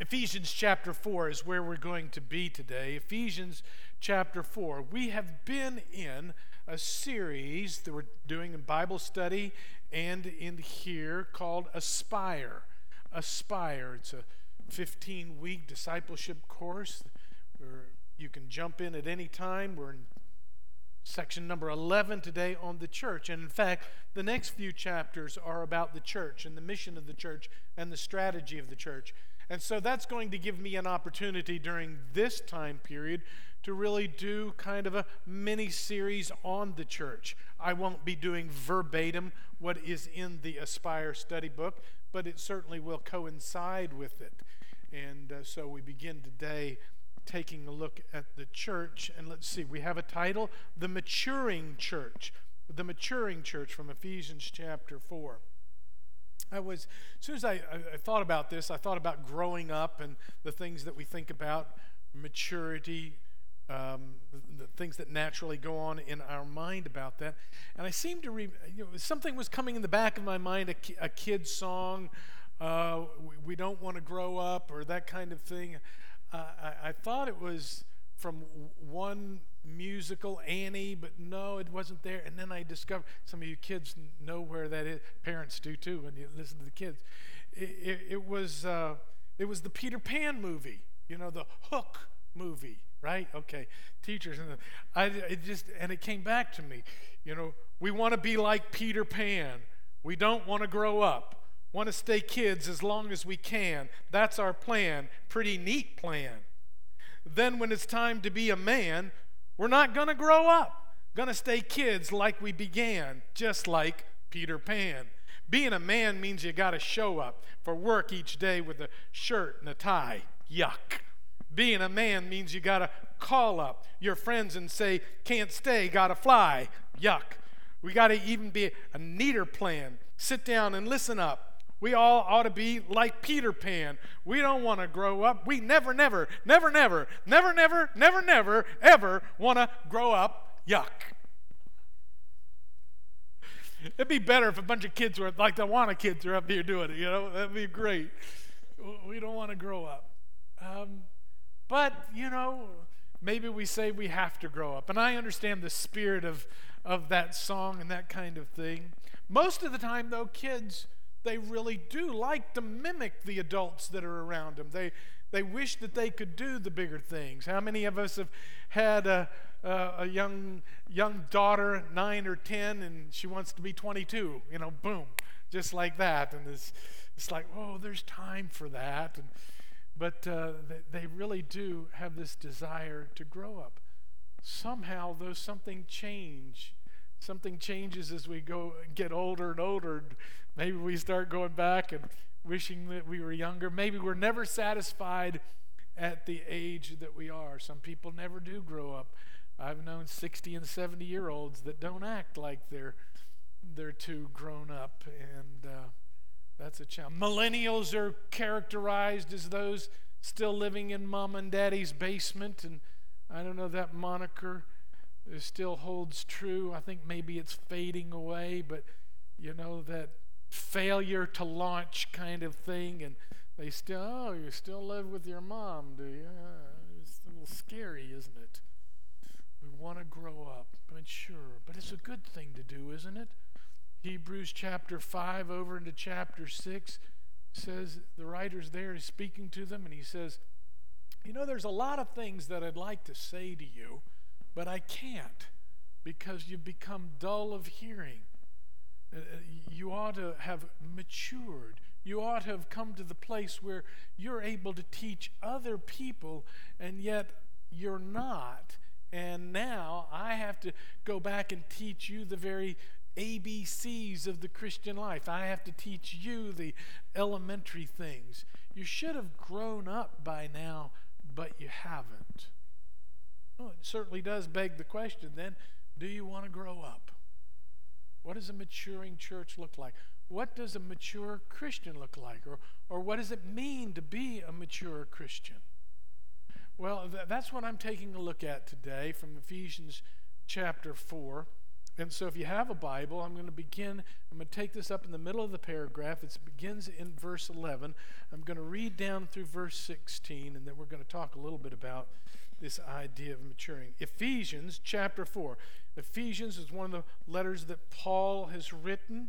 Ephesians chapter 4 is where we're going to be today. Ephesians chapter 4. We have been in a series that we're doing in Bible study and in here called Aspire. Aspire. It's a 15 week discipleship course where you can jump in at any time. We're in section number 11 today on the church. And in fact, the next few chapters are about the church and the mission of the church and the strategy of the church. And so that's going to give me an opportunity during this time period to really do kind of a mini series on the church. I won't be doing verbatim what is in the Aspire study book, but it certainly will coincide with it. And uh, so we begin today taking a look at the church. And let's see, we have a title The Maturing Church. The Maturing Church from Ephesians chapter 4. I was, as soon as I, I, thought about this, I thought about growing up and the things that we think about, maturity, um, the, the, things that naturally go on in our mind about that. And I seemed to, re, you know, something was coming in the back of my mind, a, a kid's song, uh, we, we, don't want to grow up, or that kind of thing. Uh, I, I thought it was from one musical, Annie, but no, it wasn't there. And then I discovered some of you kids know where that is. Parents do too when you listen to the kids. It, it, it was uh, it was the Peter Pan movie, you know, the Hook movie, right? Okay, teachers and I it just and it came back to me. You know, we want to be like Peter Pan. We don't want to grow up. Want to stay kids as long as we can. That's our plan. Pretty neat plan. Then, when it's time to be a man, we're not going to grow up. Going to stay kids like we began, just like Peter Pan. Being a man means you got to show up for work each day with a shirt and a tie. Yuck. Being a man means you got to call up your friends and say, can't stay, got to fly. Yuck. We got to even be a neater plan. Sit down and listen up. We all ought to be like Peter Pan. We don't want to grow up. We never, never, never, never, never, never, never, never, ever want to grow up. Yuck. It'd be better if a bunch of kids were like the Awana kids are up here doing it. You know, that'd be great. We don't want to grow up. Um, but, you know, maybe we say we have to grow up. And I understand the spirit of, of that song and that kind of thing. Most of the time, though, kids they really do like to mimic the adults that are around them. They, they wish that they could do the bigger things. How many of us have had a, a, a young, young daughter, nine or 10, and she wants to be 22? You know, boom, just like that. And it's, it's like, oh, there's time for that. And, but uh, they, they really do have this desire to grow up. Somehow, though, something change. Something changes as we go get older and older. Maybe we start going back and wishing that we were younger. Maybe we're never satisfied at the age that we are. Some people never do grow up. I've known 60 and 70 year olds that don't act like they're they're too grown up, and uh, that's a challenge. Millennials are characterized as those still living in mom and daddy's basement, and I don't know that moniker still holds true. I think maybe it's fading away, but you know that failure to launch kind of thing, and they still, oh, you still live with your mom, do you? Uh, it's a little scary, isn't it? We want to grow up, mature, but it's a good thing to do, isn't it? Hebrews chapter 5 over into chapter 6 says, the writer's there is speaking to them, and he says, You know, there's a lot of things that I'd like to say to you, but I can't because you've become dull of hearing. Uh, uh, you ought to have matured. You ought to have come to the place where you're able to teach other people, and yet you're not. And now I have to go back and teach you the very ABCs of the Christian life. I have to teach you the elementary things. You should have grown up by now, but you haven't. Well, it certainly does beg the question then do you want to grow up? What does a maturing church look like? What does a mature Christian look like? Or, or what does it mean to be a mature Christian? Well, th- that's what I'm taking a look at today from Ephesians chapter 4. And so, if you have a Bible, I'm going to begin. I'm going to take this up in the middle of the paragraph. It begins in verse 11. I'm going to read down through verse 16, and then we're going to talk a little bit about this idea of maturing. Ephesians chapter 4. Ephesians is one of the letters that Paul has written,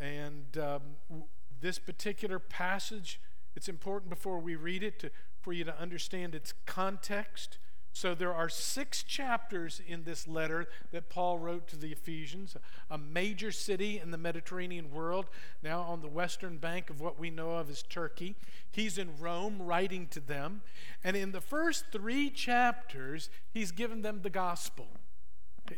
and um, this particular passage, it's important before we read it to, for you to understand its context. So there are six chapters in this letter that Paul wrote to the Ephesians, a major city in the Mediterranean world, now on the western bank of what we know of as Turkey. He's in Rome writing to them. And in the first three chapters, he's given them the gospel.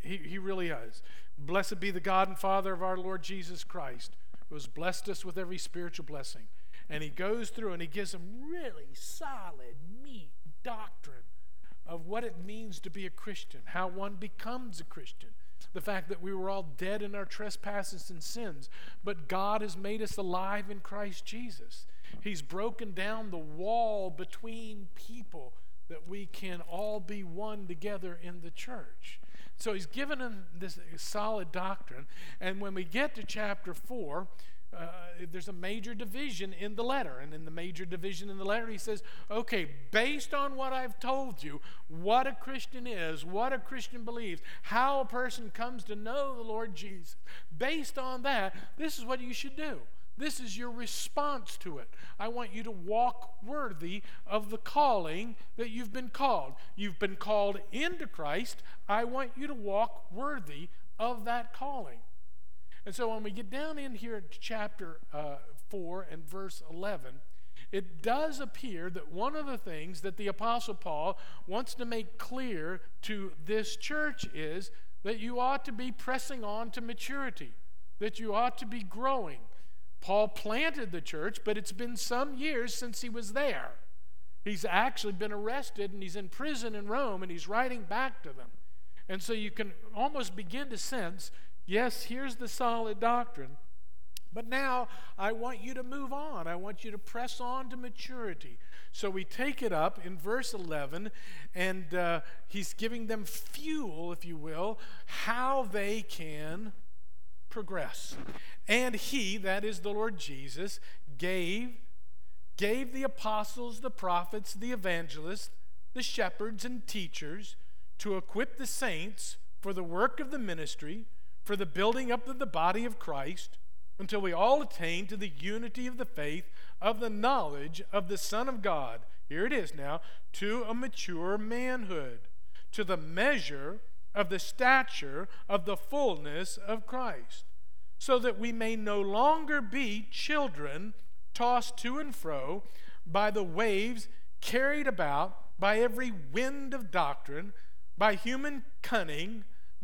He, he really has. Blessed be the God and Father of our Lord Jesus Christ, who has blessed us with every spiritual blessing. And he goes through and he gives them really solid, meat doctrine of what it means to be a Christian, how one becomes a Christian. The fact that we were all dead in our trespasses and sins, but God has made us alive in Christ Jesus. He's broken down the wall between people that we can all be one together in the church. So he's given them this solid doctrine. And when we get to chapter 4, uh, there's a major division in the letter. And in the major division in the letter, he says, okay, based on what I've told you, what a Christian is, what a Christian believes, how a person comes to know the Lord Jesus, based on that, this is what you should do. This is your response to it. I want you to walk worthy of the calling that you've been called. You've been called into Christ. I want you to walk worthy of that calling. And so when we get down in here to chapter uh, 4 and verse 11, it does appear that one of the things that the Apostle Paul wants to make clear to this church is that you ought to be pressing on to maturity, that you ought to be growing. Paul planted the church, but it's been some years since he was there. He's actually been arrested and he's in prison in Rome and he's writing back to them. And so you can almost begin to sense Yes, here's the solid doctrine. But now I want you to move on. I want you to press on to maturity. So we take it up in verse 11, and uh, he's giving them fuel, if you will, how they can progress. And he, that is the Lord Jesus, gave, gave the apostles, the prophets, the evangelists, the shepherds, and teachers to equip the saints for the work of the ministry for the building up of the body of Christ until we all attain to the unity of the faith of the knowledge of the Son of God. Here it is now to a mature manhood, to the measure of the stature of the fullness of Christ, so that we may no longer be children tossed to and fro by the waves, carried about by every wind of doctrine, by human cunning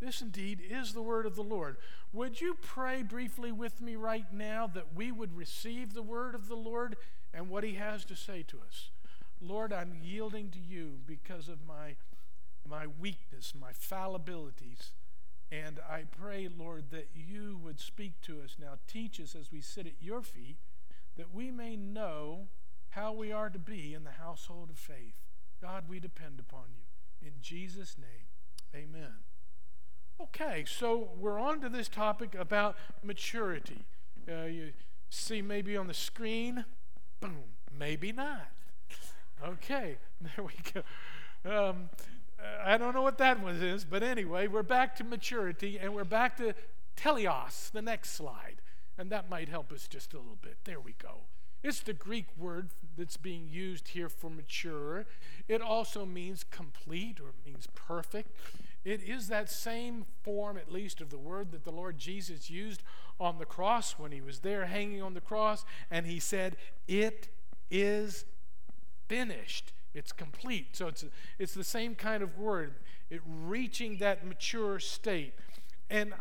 This indeed is the word of the Lord. Would you pray briefly with me right now that we would receive the word of the Lord and what he has to say to us? Lord, I'm yielding to you because of my, my weakness, my fallibilities. And I pray, Lord, that you would speak to us now. Teach us as we sit at your feet that we may know how we are to be in the household of faith. God, we depend upon you. In Jesus' name, amen. Okay, so we're on to this topic about maturity. Uh, you see maybe on the screen, boom, maybe not. Okay, there we go. Um, I don't know what that one is, but anyway, we're back to maturity and we're back to teleos, the next slide. And that might help us just a little bit. There we go. It's the Greek word that's being used here for mature. It also means complete or means perfect. It is that same form, at least, of the word that the Lord Jesus used on the cross when he was there hanging on the cross, and he said, It is finished. It's complete. So it's, it's the same kind of word, it reaching that mature state. And uh,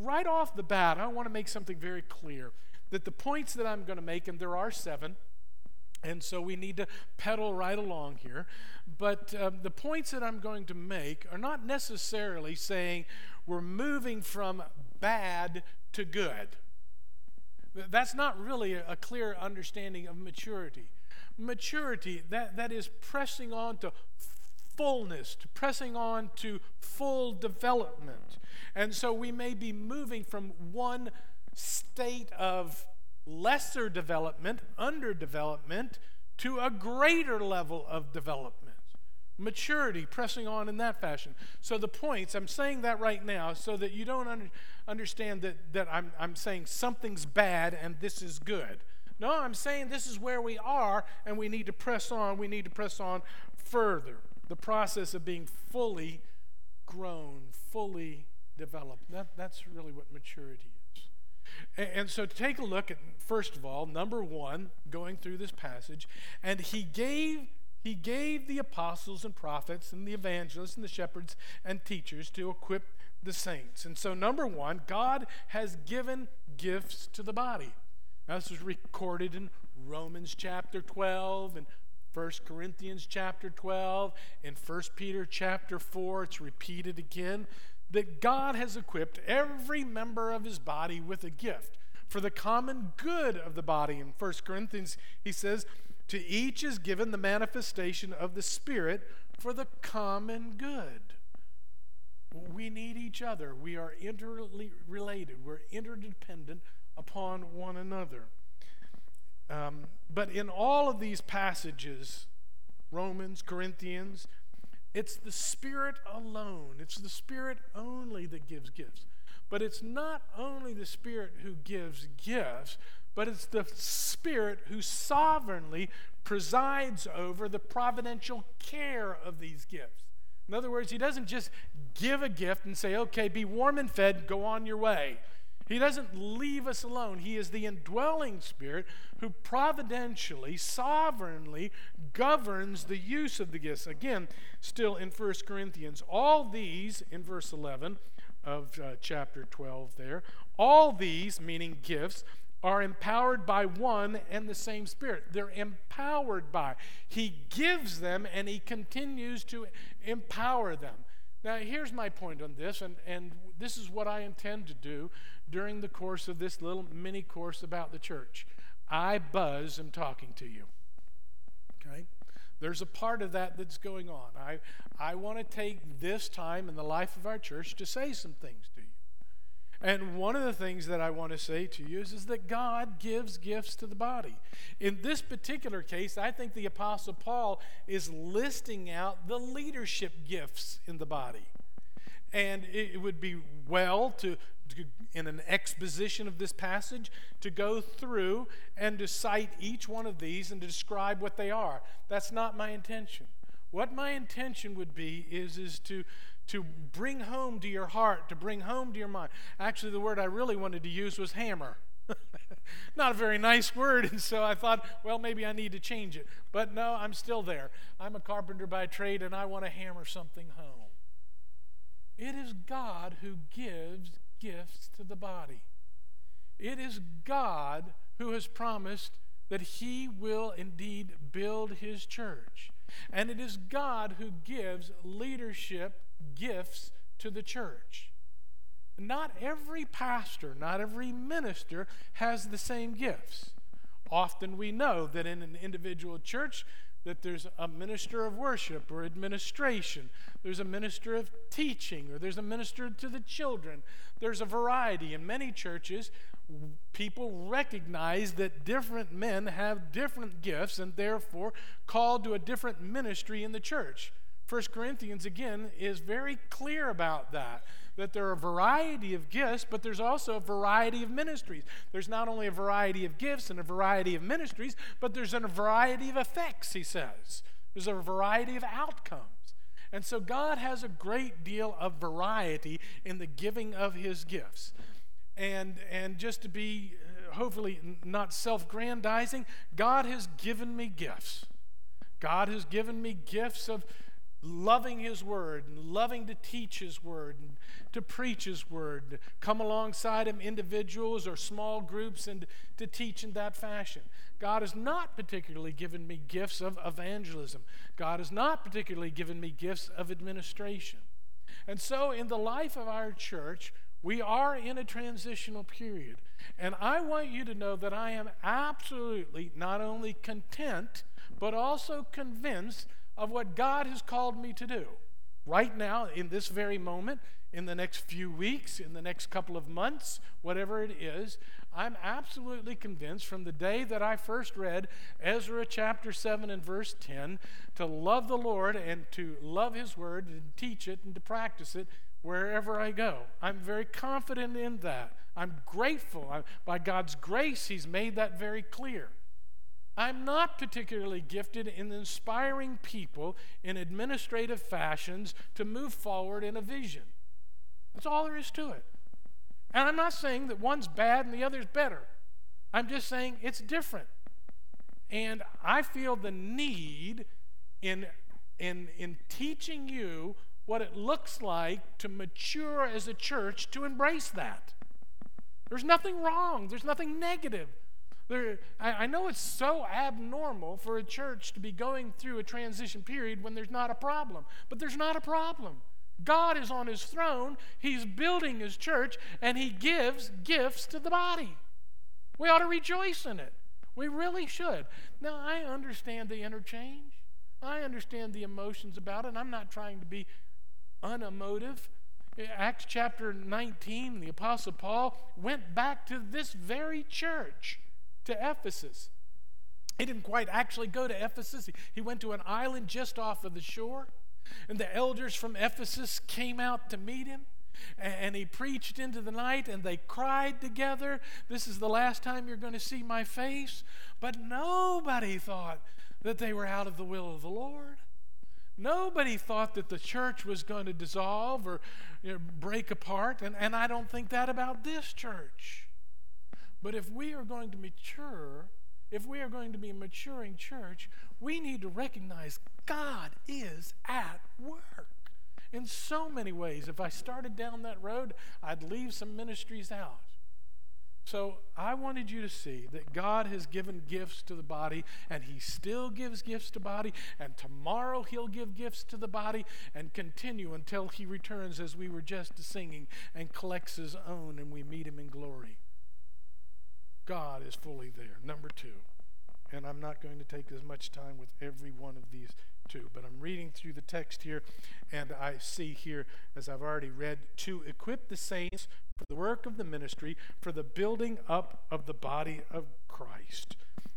right off the bat, I want to make something very clear that the points that I'm going to make, and there are seven, and so we need to pedal right along here. But um, the points that I'm going to make are not necessarily saying we're moving from bad to good. That's not really a clear understanding of maturity. Maturity, that, that is pressing on to fullness, to pressing on to full development. And so we may be moving from one state of lesser development, underdevelopment, to a greater level of development. Maturity, pressing on in that fashion. So the points, I'm saying that right now so that you don't under, understand that, that I'm, I'm saying something's bad and this is good. No, I'm saying this is where we are and we need to press on. We need to press on further. The process of being fully grown, fully developed. That, that's really what maturity is. And, so take a look at, first of all, number one, going through this passage, and he gave he gave the apostles and prophets and the evangelists and the shepherds and teachers to equip the saints. And so, number one, God has given gifts to the body. Now, this was recorded in Romans chapter 12 and 1 Corinthians chapter 12 and 1 Peter chapter 4. It's repeated again that God has equipped every member of his body with a gift for the common good of the body. In 1 Corinthians, he says, To each is given the manifestation of the Spirit for the common good. We need each other. We are interrelated, we're interdependent upon one another. Um, but in all of these passages, Romans, Corinthians, it's the Spirit alone, it's the Spirit only that gives gifts. But it's not only the Spirit who gives gifts, but it's the Spirit who sovereignly presides over the providential care of these gifts. In other words, He doesn't just give a gift and say, okay, be warm and fed, go on your way. He doesn't leave us alone. He is the indwelling Spirit who providentially, sovereignly governs the use of the gifts. Again, still in 1 Corinthians, all these, in verse 11 of uh, chapter 12 there, all these, meaning gifts, are empowered by one and the same Spirit. They're empowered by. He gives them and He continues to empower them. Now, here's my point on this, and, and this is what I intend to do during the course of this little mini course about the church. I, Buzz, am talking to you. Okay? There's a part of that that's going on. I, I want to take this time in the life of our church to say some things to you. And one of the things that I want to say to you is, is that God gives gifts to the body. In this particular case, I think the Apostle Paul is listing out the leadership gifts in the body. And it would be well to, in an exposition of this passage, to go through and to cite each one of these and to describe what they are. That's not my intention. What my intention would be is, is to, to bring home to your heart, to bring home to your mind. Actually, the word I really wanted to use was hammer. Not a very nice word, and so I thought, well, maybe I need to change it. But no, I'm still there. I'm a carpenter by trade, and I want to hammer something home. It is God who gives gifts to the body. It is God who has promised that He will indeed build His church. And it is God who gives leadership gifts to the church. Not every pastor, not every minister has the same gifts. Often we know that in an individual church, that there's a minister of worship or administration, there's a minister of teaching, or there's a minister to the children. There's a variety. In many churches, people recognize that different men have different gifts and therefore called to a different ministry in the church. 1 Corinthians, again, is very clear about that that there are a variety of gifts, but there's also a variety of ministries. There's not only a variety of gifts and a variety of ministries, but there's a variety of effects, he says. There's a variety of outcomes. And so God has a great deal of variety in the giving of his gifts. And, and just to be uh, hopefully not self grandizing, God has given me gifts. God has given me gifts of loving His Word and loving to teach His Word and to preach His Word, to come alongside Him, individuals or small groups, and to teach in that fashion. God has not particularly given me gifts of evangelism. God has not particularly given me gifts of administration. And so, in the life of our church, we are in a transitional period. And I want you to know that I am absolutely not only content, but also convinced of what God has called me to do. Right now, in this very moment, in the next few weeks, in the next couple of months, whatever it is, I'm absolutely convinced from the day that I first read Ezra chapter 7 and verse 10 to love the Lord and to love His Word and teach it and to practice it wherever I go. I'm very confident in that. I'm grateful. I, by God's grace, He's made that very clear. I'm not particularly gifted in inspiring people in administrative fashions to move forward in a vision. That's all there is to it. And I'm not saying that one's bad and the other's better. I'm just saying it's different. And I feel the need in, in, in teaching you what it looks like to mature as a church to embrace that. There's nothing wrong, there's nothing negative. There, I, I know it's so abnormal for a church to be going through a transition period when there's not a problem, but there's not a problem. God is on his throne, he's building his church, and he gives gifts to the body. We ought to rejoice in it. We really should. Now, I understand the interchange. I understand the emotions about it. I'm not trying to be unemotive. Acts chapter 19, the Apostle Paul went back to this very church, to Ephesus. He didn't quite actually go to Ephesus, he went to an island just off of the shore. And the elders from Ephesus came out to meet him. And he preached into the night, and they cried together, This is the last time you're going to see my face. But nobody thought that they were out of the will of the Lord. Nobody thought that the church was going to dissolve or you know, break apart, and, and I don't think that about this church. But if we are going to mature, if we are going to be a maturing church, we need to recognize God is at work in so many ways. If I started down that road, I'd leave some ministries out. So I wanted you to see that God has given gifts to the body, and He still gives gifts to the body, and tomorrow He'll give gifts to the body and continue until He returns, as we were just singing, and collects His own, and we meet Him in glory. God is fully there. Number two, and I'm not going to take as much time with every one of these two, but I'm reading through the text here, and I see here, as I've already read, to equip the saints for the work of the ministry, for the building up of the body of Christ.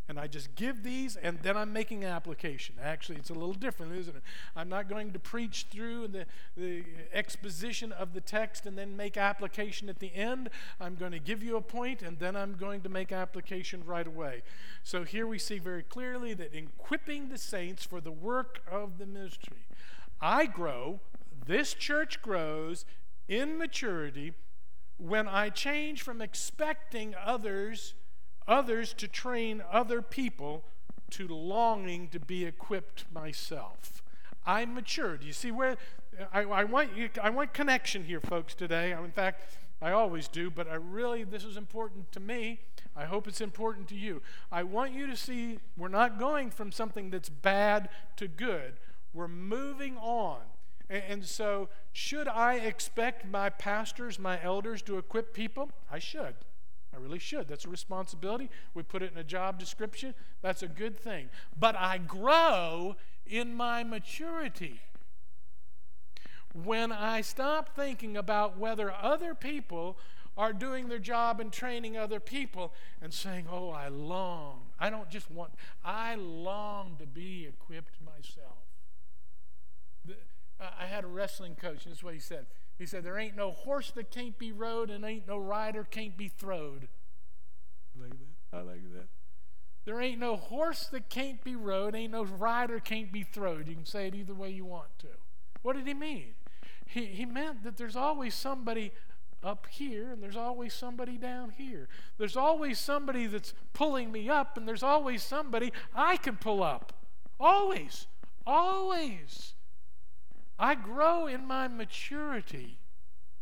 And I just give these, and then I'm making an application. Actually, it's a little different, isn't it? I'm not going to preach through the, the exposition of the text and then make application at the end. I'm going to give you a point, and then I'm going to make application right away. So here we see very clearly that in equipping the saints for the work of the ministry, I grow, this church grows in maturity when I change from expecting others others to train other people to longing to be equipped myself. I'm mature. Do you see where I, I want you, I want connection here, folks, today. In fact, I always do, but I really this is important to me. I hope it's important to you. I want you to see we're not going from something that's bad to good. We're moving on. And, and so, should I expect my pastors, my elders to equip people? I should. I really should. That's a responsibility. We put it in a job description. That's a good thing. But I grow in my maturity when I stop thinking about whether other people are doing their job and training other people and saying, Oh, I long. I don't just want, I long to be equipped myself. I had a wrestling coach, and this is what he said. He said, There ain't no horse that can't be rode, and ain't no rider can't be throwed. Like that. I like that. There ain't no horse that can't be rode, ain't no rider can't be throwed. You can say it either way you want to. What did he mean? He, he meant that there's always somebody up here and there's always somebody down here. There's always somebody that's pulling me up and there's always somebody I can pull up. Always. Always. I grow in my maturity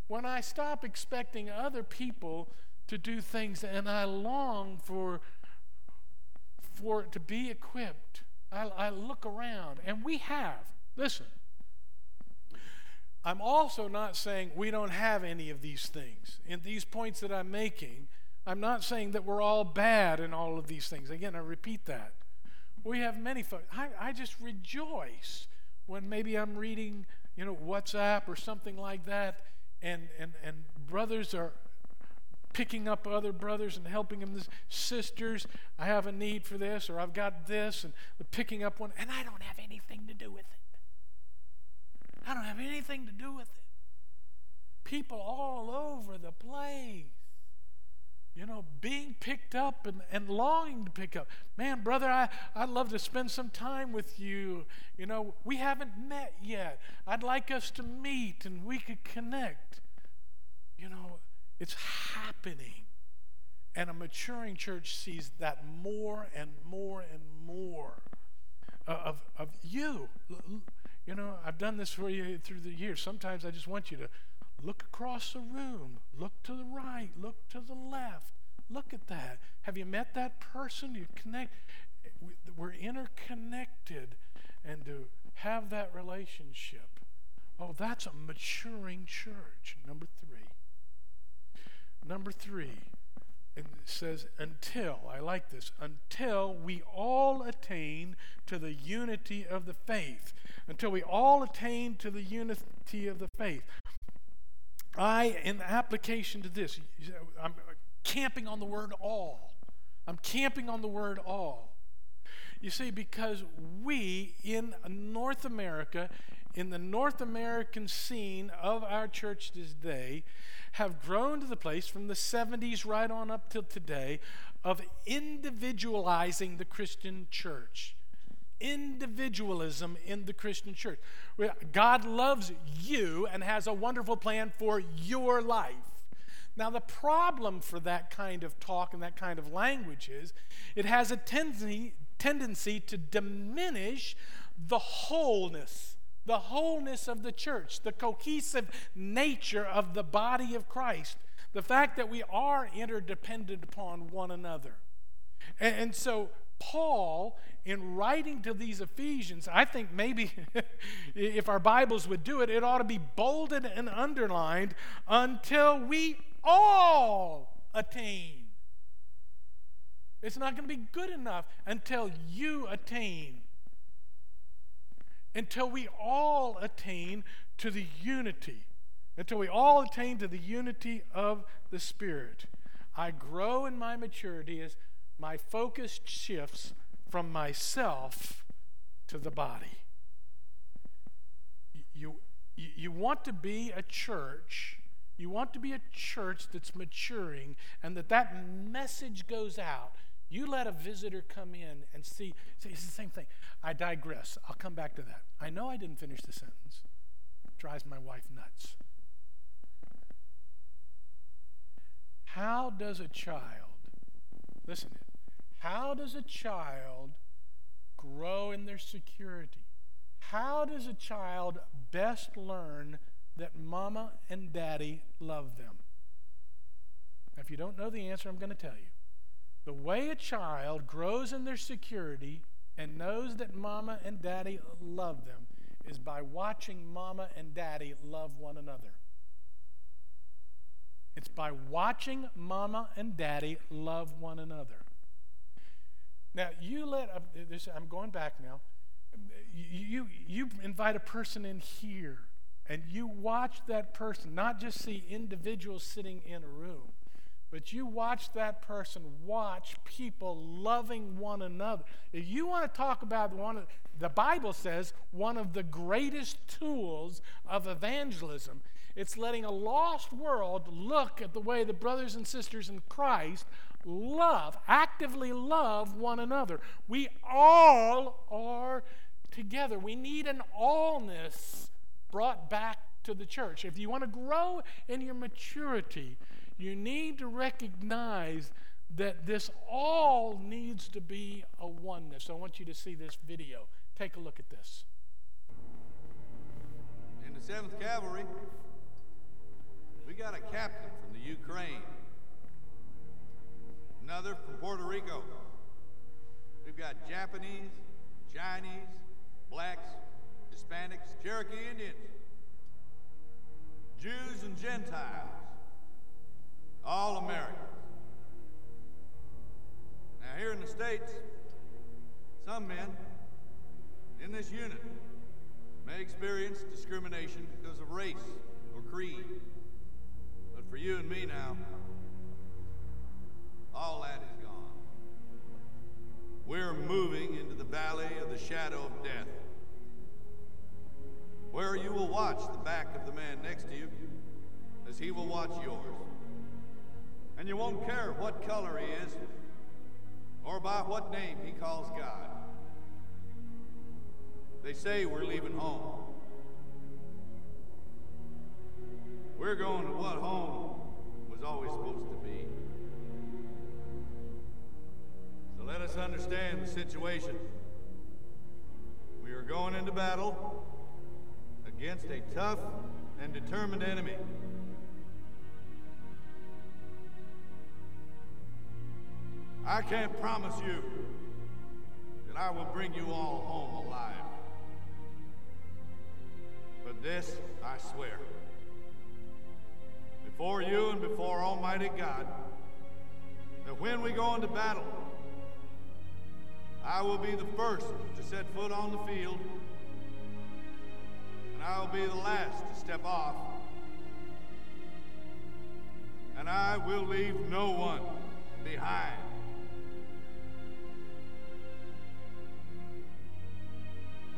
when I stop expecting other people to do things and I long for, for to be equipped. I, I look around, and we have. Listen, I'm also not saying we don't have any of these things. In these points that I'm making, I'm not saying that we're all bad in all of these things. Again, I repeat that. We have many folks. I, I just rejoice when maybe I'm reading, you know, WhatsApp or something like that, and, and, and brothers are picking up other brothers and helping them. Sisters, I have a need for this, or I've got this, and picking up one, and I don't have anything to do with it. I don't have anything to do with it. People all over the place you know, being picked up and, and longing to pick up. Man, brother, I, I'd love to spend some time with you. You know, we haven't met yet. I'd like us to meet and we could connect. You know, it's happening. And a maturing church sees that more and more and more of, of you. You know, I've done this for you through the years. Sometimes I just want you to Look across the room. Look to the right. Look to the left. Look at that. Have you met that person? You connect. We're interconnected, and to have that relationship. Oh, that's a maturing church. Number three. Number three. It says, until, I like this, until we all attain to the unity of the faith. Until we all attain to the unity of the faith. I, in the application to this, I'm camping on the word all. I'm camping on the word all. You see, because we in North America, in the North American scene of our church today, have grown to the place from the 70s right on up till today of individualizing the Christian church individualism in the Christian church. God loves you and has a wonderful plan for your life. Now, the problem for that kind of talk and that kind of language is it has a tendency, tendency to diminish the wholeness, the wholeness of the church, the cohesive nature of the body of Christ, the fact that we are interdependent upon one another. And, and so, Paul in writing to these Ephesians, I think maybe if our Bibles would do it, it ought to be bolded and underlined until we all attain. It's not going to be good enough until you attain. Until we all attain to the unity. Until we all attain to the unity of the Spirit. I grow in my maturity as my focus shifts from myself to the body. You, you, you want to be a church, you want to be a church that's maturing and that that message goes out. You let a visitor come in and see, see it's the same thing. I digress. I'll come back to that. I know I didn't finish the sentence. It drives my wife nuts. How does a child, listen, how does a child grow in their security? How does a child best learn that mama and daddy love them? Now, if you don't know the answer, I'm going to tell you. The way a child grows in their security and knows that mama and daddy love them is by watching mama and daddy love one another. It's by watching mama and daddy love one another. Now, you let, uh, I'm going back now. You, you invite a person in here and you watch that person, not just see individuals sitting in a room, but you watch that person watch people loving one another. If you want to talk about one the Bible says one of the greatest tools of evangelism, it's letting a lost world look at the way the brothers and sisters in Christ love, actively love one another. We all are together. We need an allness brought back to the church. If you want to grow in your maturity, you need to recognize that this all needs to be a oneness. I want you to see this video. Take a look at this. In the 7th Cavalry, got a captain from the Ukraine, another from Puerto Rico. We've got Japanese, Chinese, blacks, Hispanics, Cherokee Indians, Jews and Gentiles, all Americans. Now, here in the States, some men in this unit may experience discrimination because of race or creed. For you and me now, all that is gone. We're moving into the valley of the shadow of death, where you will watch the back of the man next to you as he will watch yours. And you won't care what color he is or by what name he calls God. They say we're leaving home. We're going to what home was always supposed to be. So let us understand the situation. We are going into battle against a tough and determined enemy. I can't promise you that I will bring you all home alive. But this I swear before you and before Almighty God that when we go into battle, I will be the first to set foot on the field, and I will be the last to step off, and I will leave no one behind.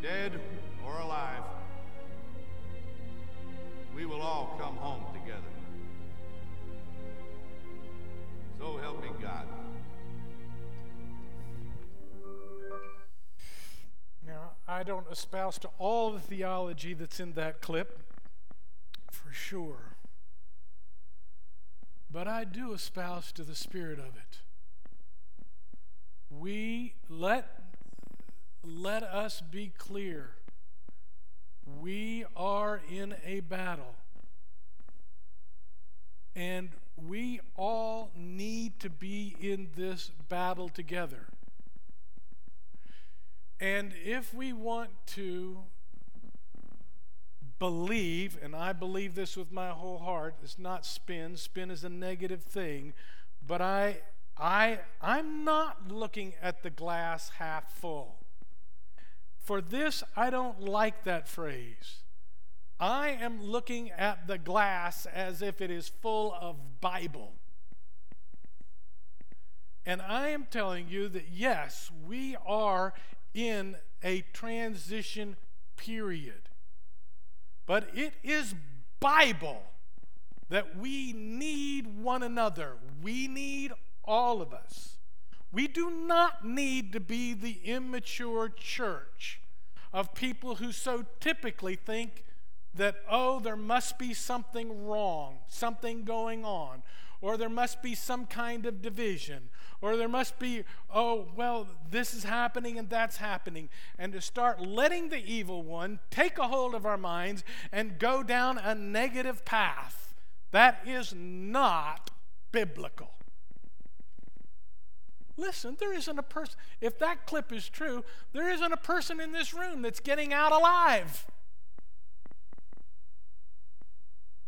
Dead or alive, we will all come home So help me God. Now, I don't espouse to all the theology that's in that clip, for sure. But I do espouse to the spirit of it. We let let us be clear. We are in a battle. And we all need to be in this battle together. And if we want to believe, and I believe this with my whole heart, it's not spin, spin is a negative thing, but I I I'm not looking at the glass half full. For this I don't like that phrase. I am looking at the glass as if it is full of Bible. And I am telling you that yes, we are in a transition period. But it is Bible that we need one another. We need all of us. We do not need to be the immature church of people who so typically think that, oh, there must be something wrong, something going on, or there must be some kind of division, or there must be, oh, well, this is happening and that's happening, and to start letting the evil one take a hold of our minds and go down a negative path. That is not biblical. Listen, there isn't a person, if that clip is true, there isn't a person in this room that's getting out alive.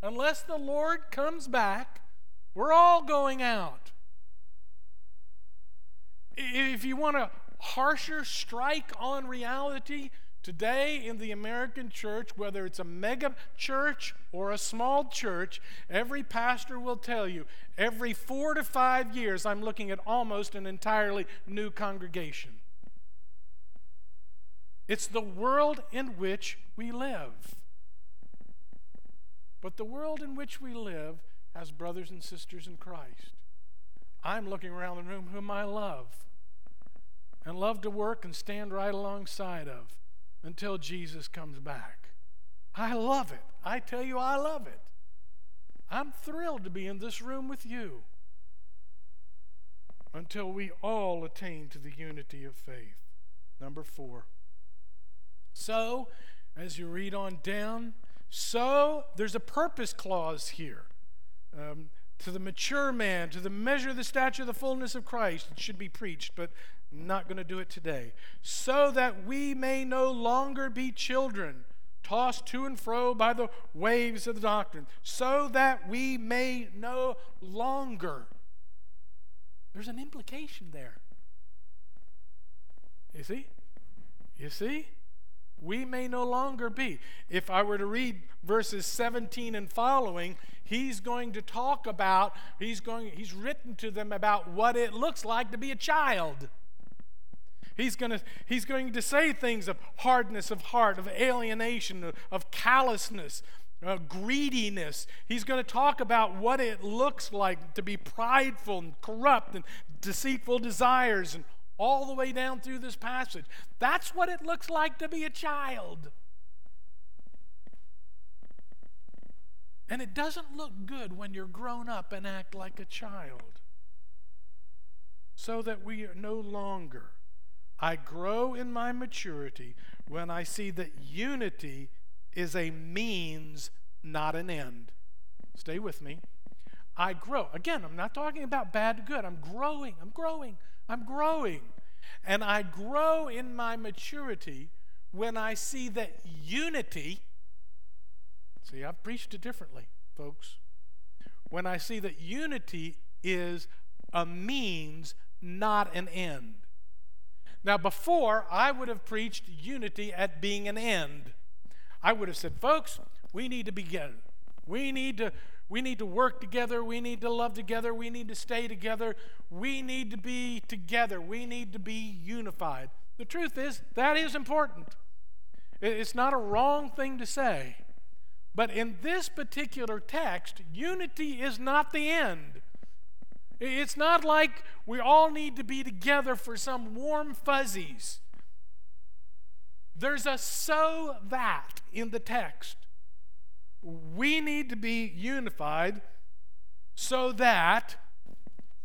Unless the Lord comes back, we're all going out. If you want a harsher strike on reality, Today in the American church, whether it's a mega church or a small church, every pastor will tell you every four to five years I'm looking at almost an entirely new congregation. It's the world in which we live. But the world in which we live has brothers and sisters in Christ. I'm looking around the room whom I love and love to work and stand right alongside of until Jesus comes back. I love it. I tell you, I love it. I'm thrilled to be in this room with you until we all attain to the unity of faith. Number four. So, as you read on down, So there's a purpose clause here. Um, to the mature man, to the measure of the stature of the fullness of Christ, it should be preached, but not going to do it today. So that we may no longer be children, tossed to and fro by the waves of the doctrine, so that we may no longer. There's an implication there. You see? You see? We may no longer be. If I were to read verses 17 and following, he's going to talk about, he's going, he's written to them about what it looks like to be a child. He's going to, he's going to say things of hardness of heart, of alienation, of, of callousness, uh, greediness. He's going to talk about what it looks like to be prideful and corrupt and deceitful desires and all the way down through this passage. That's what it looks like to be a child. And it doesn't look good when you're grown up and act like a child. So that we are no longer. I grow in my maturity when I see that unity is a means, not an end. Stay with me. I grow. Again, I'm not talking about bad to good. I'm growing. I'm growing. I'm growing. And I grow in my maturity when I see that unity, see, I've preached it differently, folks. When I see that unity is a means, not an end. Now, before, I would have preached unity at being an end. I would have said, folks, we need to begin. We need to we need to work together. We need to love together. We need to stay together. We need to be together. We need to be unified. The truth is, that is important. It's not a wrong thing to say. But in this particular text, unity is not the end. It's not like we all need to be together for some warm fuzzies. There's a so that in the text. We need to be unified so that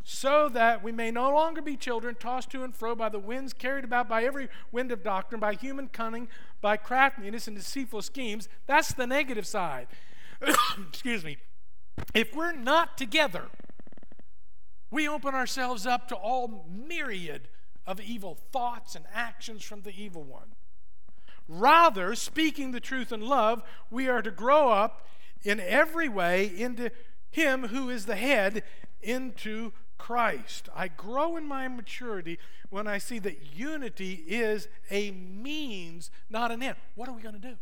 so that we may no longer be children tossed to and fro by the winds carried about by every wind of doctrine by human cunning by craftiness and deceitful schemes. That's the negative side. Excuse me. If we're not together we open ourselves up to all myriad of evil thoughts and actions from the evil one Rather, speaking the truth in love, we are to grow up in every way into Him who is the head, into Christ. I grow in my maturity when I see that unity is a means, not an end. What are we going to do?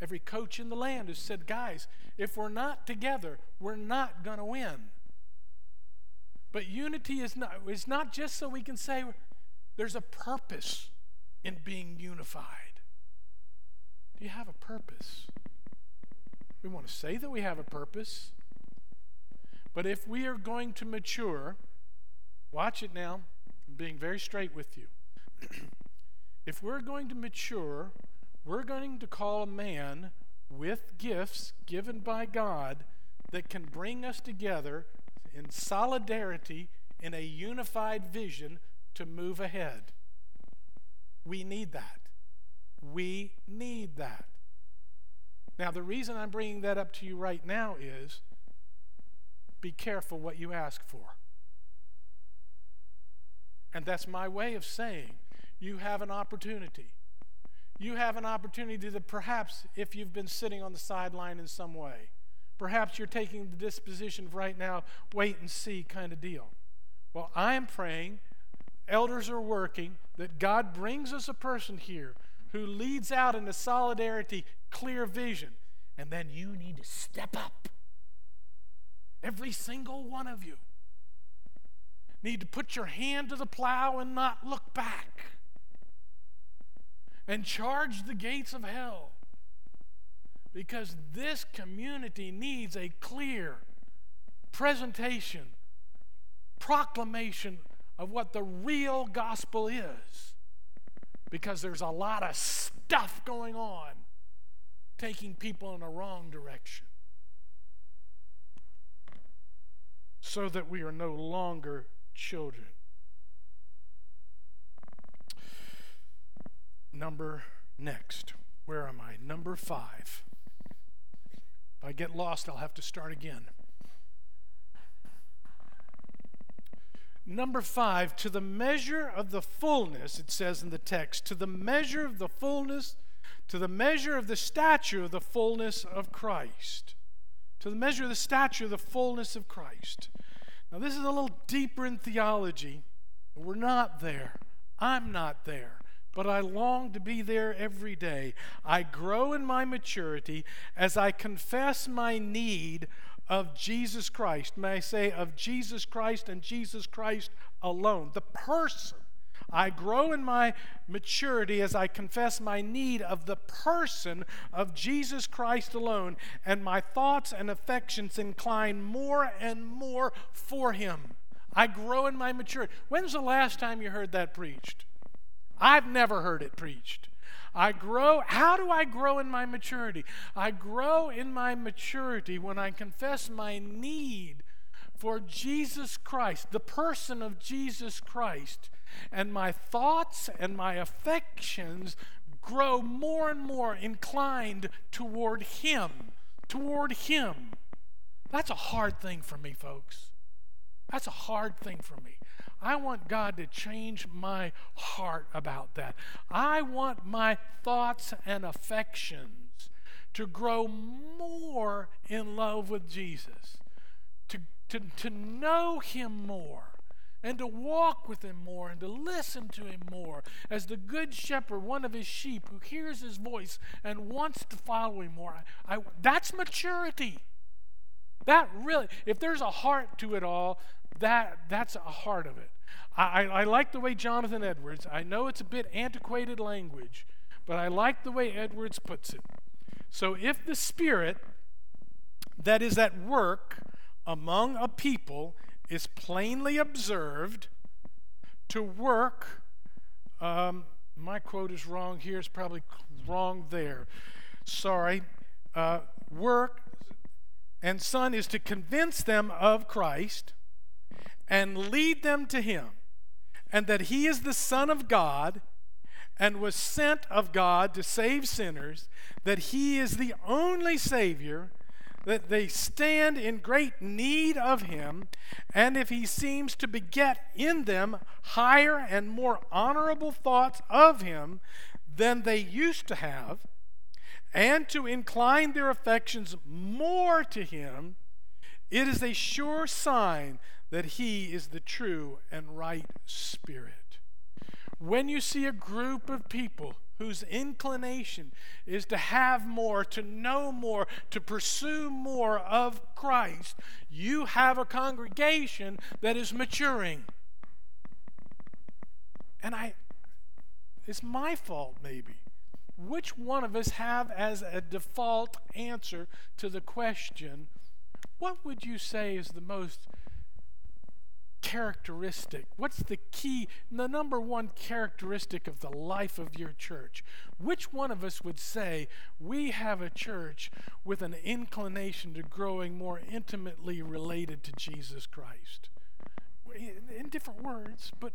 Every coach in the land has said, guys, if we're not together, we're not going to win. But unity is not, is not just so we can say there's a purpose in being unified. Do you have a purpose? We want to say that we have a purpose. But if we are going to mature, watch it now. I'm being very straight with you. if we're going to mature, we're going to call a man with gifts given by God that can bring us together in solidarity in a unified vision to move ahead. We need that. We need that. Now, the reason I'm bringing that up to you right now is be careful what you ask for. And that's my way of saying you have an opportunity. You have an opportunity to perhaps, if you've been sitting on the sideline in some way, perhaps you're taking the disposition of right now, wait and see kind of deal. Well, I'm praying, elders are working, that God brings us a person here who leads out in a solidarity, clear vision. And then you need to step up. Every single one of you need to put your hand to the plow and not look back. And charge the gates of hell. Because this community needs a clear presentation, proclamation of what the real gospel is because there's a lot of stuff going on taking people in a wrong direction. So that we are no longer children. Number next. Where am I? Number five. If I get lost, I'll have to start again. Number five, to the measure of the fullness, it says in the text, to the measure of the fullness, to the measure of the stature of the fullness of Christ. To the measure of the stature of the fullness of Christ. Now, this is a little deeper in theology. We're not there. I'm not there but I long to be there every day. I grow in my maturity as I confess my need of Jesus Christ. May I say, of Jesus Christ and Jesus Christ alone, the person. I grow in my maturity as I confess my need of the person of Jesus Christ alone, and my thoughts and affections incline more and more for Him. I grow in my maturity. When's the last time you heard that preached? I've never heard it preached. I grow. How do I grow in my maturity? I grow in my maturity when I confess my need for Jesus Christ, the person of Jesus Christ, and my thoughts and my affections grow more and more inclined toward Him. Toward Him. That's a hard thing for me, folks. That's a hard thing for me. I want God to change my heart about that. I want my thoughts and affections to grow more in love with Jesus, to, to, to know Him more. And to walk with him more and to listen to him more. As the good shepherd, one of his sheep who hears his voice and wants to follow him more. I, I, that's maturity. That really, if there's a heart to it all, that, that's a heart of it. I, I, like the way Jonathan Edwards, I know it's a bit antiquated language, but I like the way Edwards puts it. So if the Spirit that is at work among a people is plainly observed to work, um, my quote is wrong here, it's probably wrong there. Sorry. Uh, work and Son is to convince them of Christ and lead them to Him, and that He is the Son of God and was sent of God to save sinners, that He is the only Savior, that they stand in great need of Him, and if He seems to beget in them higher and more honorable thoughts of Him than they used to have, and to incline their affections more to Him, it is a sure sign that He is the true and right Spirit. When you see a group of people whose inclination is to have more, to know more, to pursue more of Christ, you have a congregation that is maturing. And I, it's my fault maybe. Which one of us have as a default answer to the question, what would you say is the most characteristic? What's the key, the number one characteristic of the life of your church? Which one of us would say we have a church with an inclination to growing more intimately related to Jesus Christ? In different words, but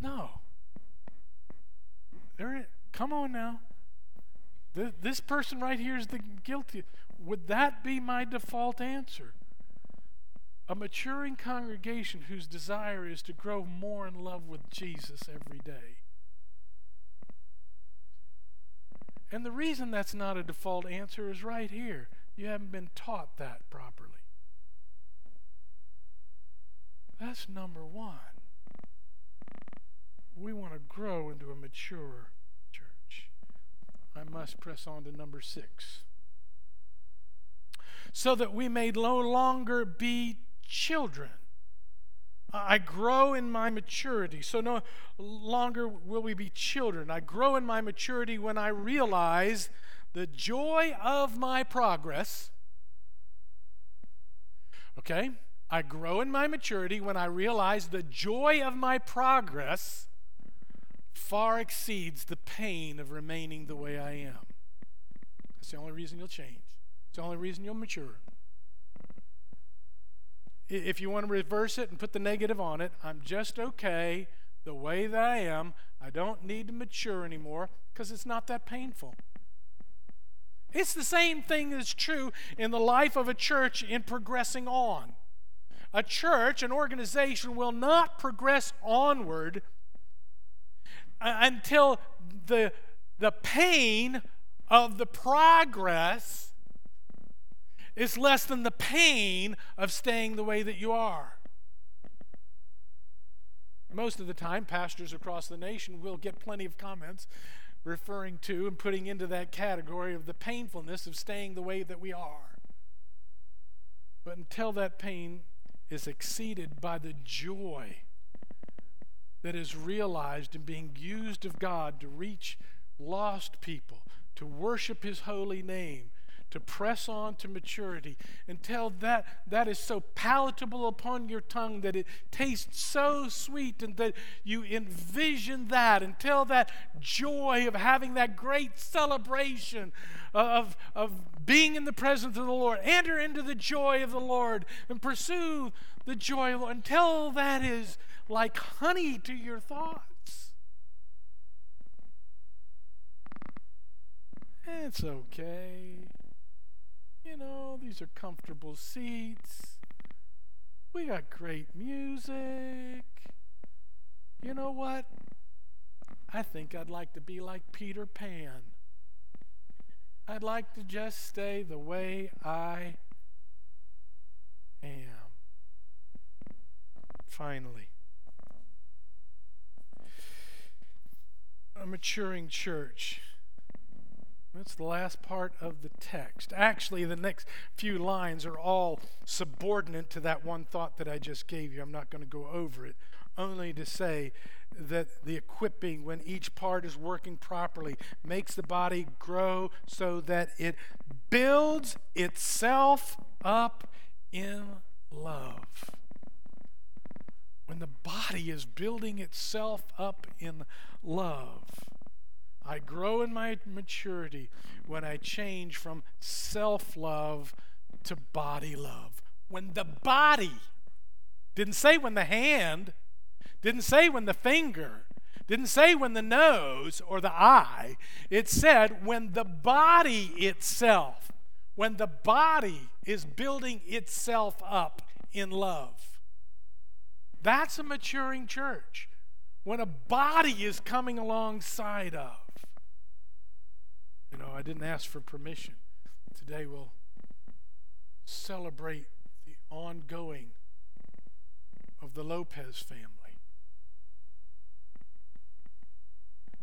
no. There, it, come on now. This person right here is the guilty. Would that be my default answer? A maturing congregation whose desire is to grow more in love with Jesus every day. And the reason that's not a default answer is right here. You haven't been taught that properly. That's number one. We want to grow into a mature church. I must press on to number six. So that we may no longer be children. I grow in my maturity. So no longer will we be children. I grow in my maturity when I realize the joy of my progress. Okay? I grow in my maturity when I realize the joy of my progress far exceeds the pain of remaining the way I am. That's the only reason you'll change. It's the only reason you'll mature if you want to reverse it and put the negative on it, I'm just okay the way that I am. I don't need to mature anymore because it's not that painful. It's the same thing that's true in the life of a church in progressing on. A church, an organization, will not progress onward uh, until the, the pain of the progress is less than the pain of staying the way that you are. Most of the time, pastors across the nation will get plenty of comments referring to and putting into that category of the painfulness of staying the way that we are. But until that pain is exceeded by the joy that is realized in being used of God to reach lost people, to worship His holy name, to press on to maturity until that, that is so palatable upon your tongue that it tastes so sweet and that you envision that until that joy of having that great celebration of, of being in the presence of the Lord. Enter into the joy of the Lord and pursue the joy of the Lord until that is like honey to your thoughts. It's okay. You know, these are comfortable seats. We got great music. You know what? I think I'd like to be like Peter Pan. I'd like to just stay the way I am. Finally, a maturing church that's the last part of the text. Actually, the next few lines are all subordinate to that one thought that I just gave you. I'm not going to go over it, only to say that the equipping, when each part is working properly, makes the body grow so that it builds itself up in love. When the body is building itself up in love I grow in my maturity when I change from self love to body love. When the body, didn't say when the hand, didn't say when the finger, didn't say when the nose or the eye. It said when the body itself, when the body is building itself up in love. That's a maturing church. When a body is coming alongside of. You know, I didn't ask for permission. Today we'll celebrate the ongoing of the Lopez family.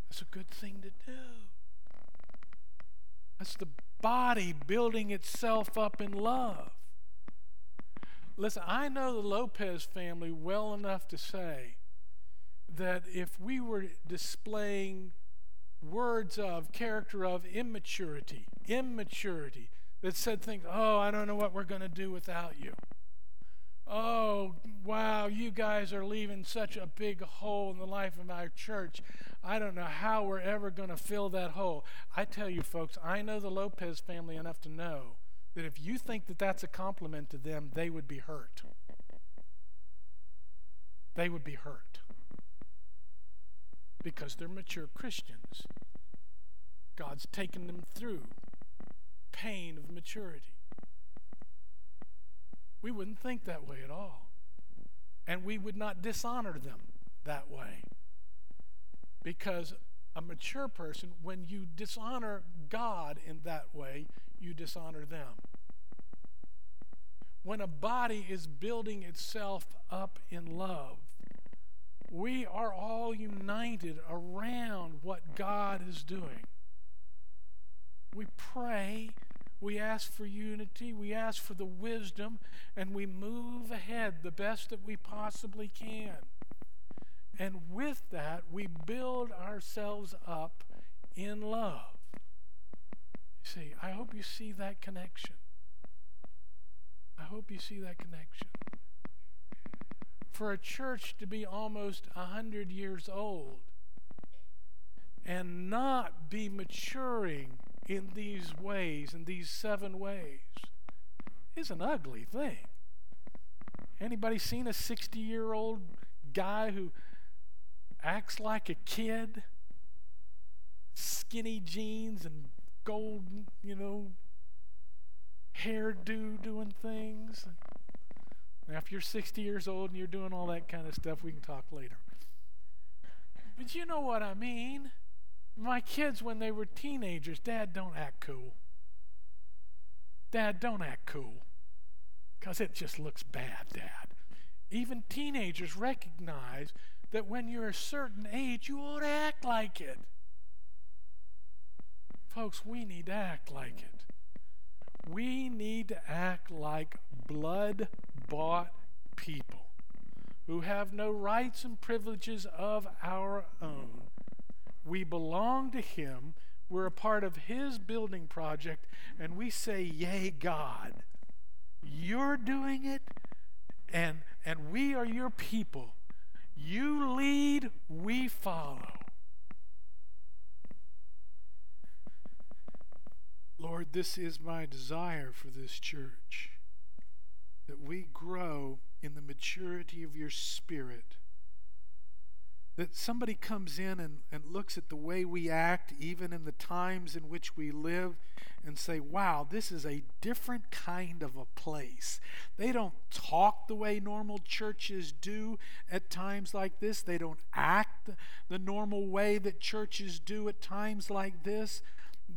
That's a good thing to do. That's the body building itself up in love. Listen, I know the Lopez family well enough to say that if we were displaying words of, character of immaturity, immaturity, that said things, oh, I don't know what we're going to do without you. Oh, wow, you guys are leaving such a big hole in the life of our church. I don't know how we're ever going to fill that hole. I tell you, folks, I know the Lopez family enough to know that if you think that that's a compliment to them, they would be hurt. They would be hurt because they're mature Christians. God's taken them through pain of maturity. We wouldn't think that way at all. And we would not dishonor them that way. Because a mature person, when you dishonor God in that way, you dishonor them. When a body is building itself up in love, we are all united around what God is doing. We pray, we ask for unity, we ask for the wisdom, and we move ahead the best that we possibly can. And with that, we build ourselves up in love. See, I hope you see that connection. I hope you see that connection for a church to be almost a 100 years old and not be maturing in these ways, in these seven ways, is an ugly thing. Anybody seen a 60 year old guy who acts like a kid? Skinny jeans and gold, you know, hairdo doing things. Now, if you're 60 years old and you're doing all that kind of stuff, we can talk later. But you know what I mean. My kids, when they were teenagers, Dad, don't act cool. Dad, don't act cool. Because it just looks bad, Dad. Even teenagers recognize that when you're a certain age, you ought to act like it. Folks, we need to act like it. We need to act like blood bought people who have no rights and privileges of our own. We belong to Him. We're a part of His building project, and we say, Yay, God. You're doing it, and, and we are your people. You lead, we follow. Lord, this is my desire for this church that we grow in the maturity of your spirit. That somebody comes in and, and looks at the way we act, even in the times in which we live, and say, wow, this is a different kind of a place. They don't talk the way normal churches do at times like this, they don't act the normal way that churches do at times like this.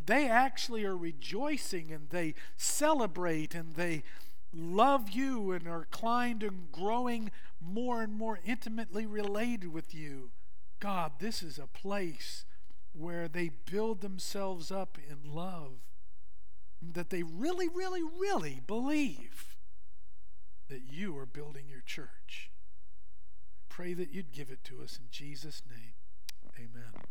They actually are rejoicing and they celebrate and they love you and are inclined and growing more and more intimately related with you. God, this is a place where they build themselves up in love that they really, really, really believe that you are building your church. I pray that you'd give it to us in Jesus' name. Amen.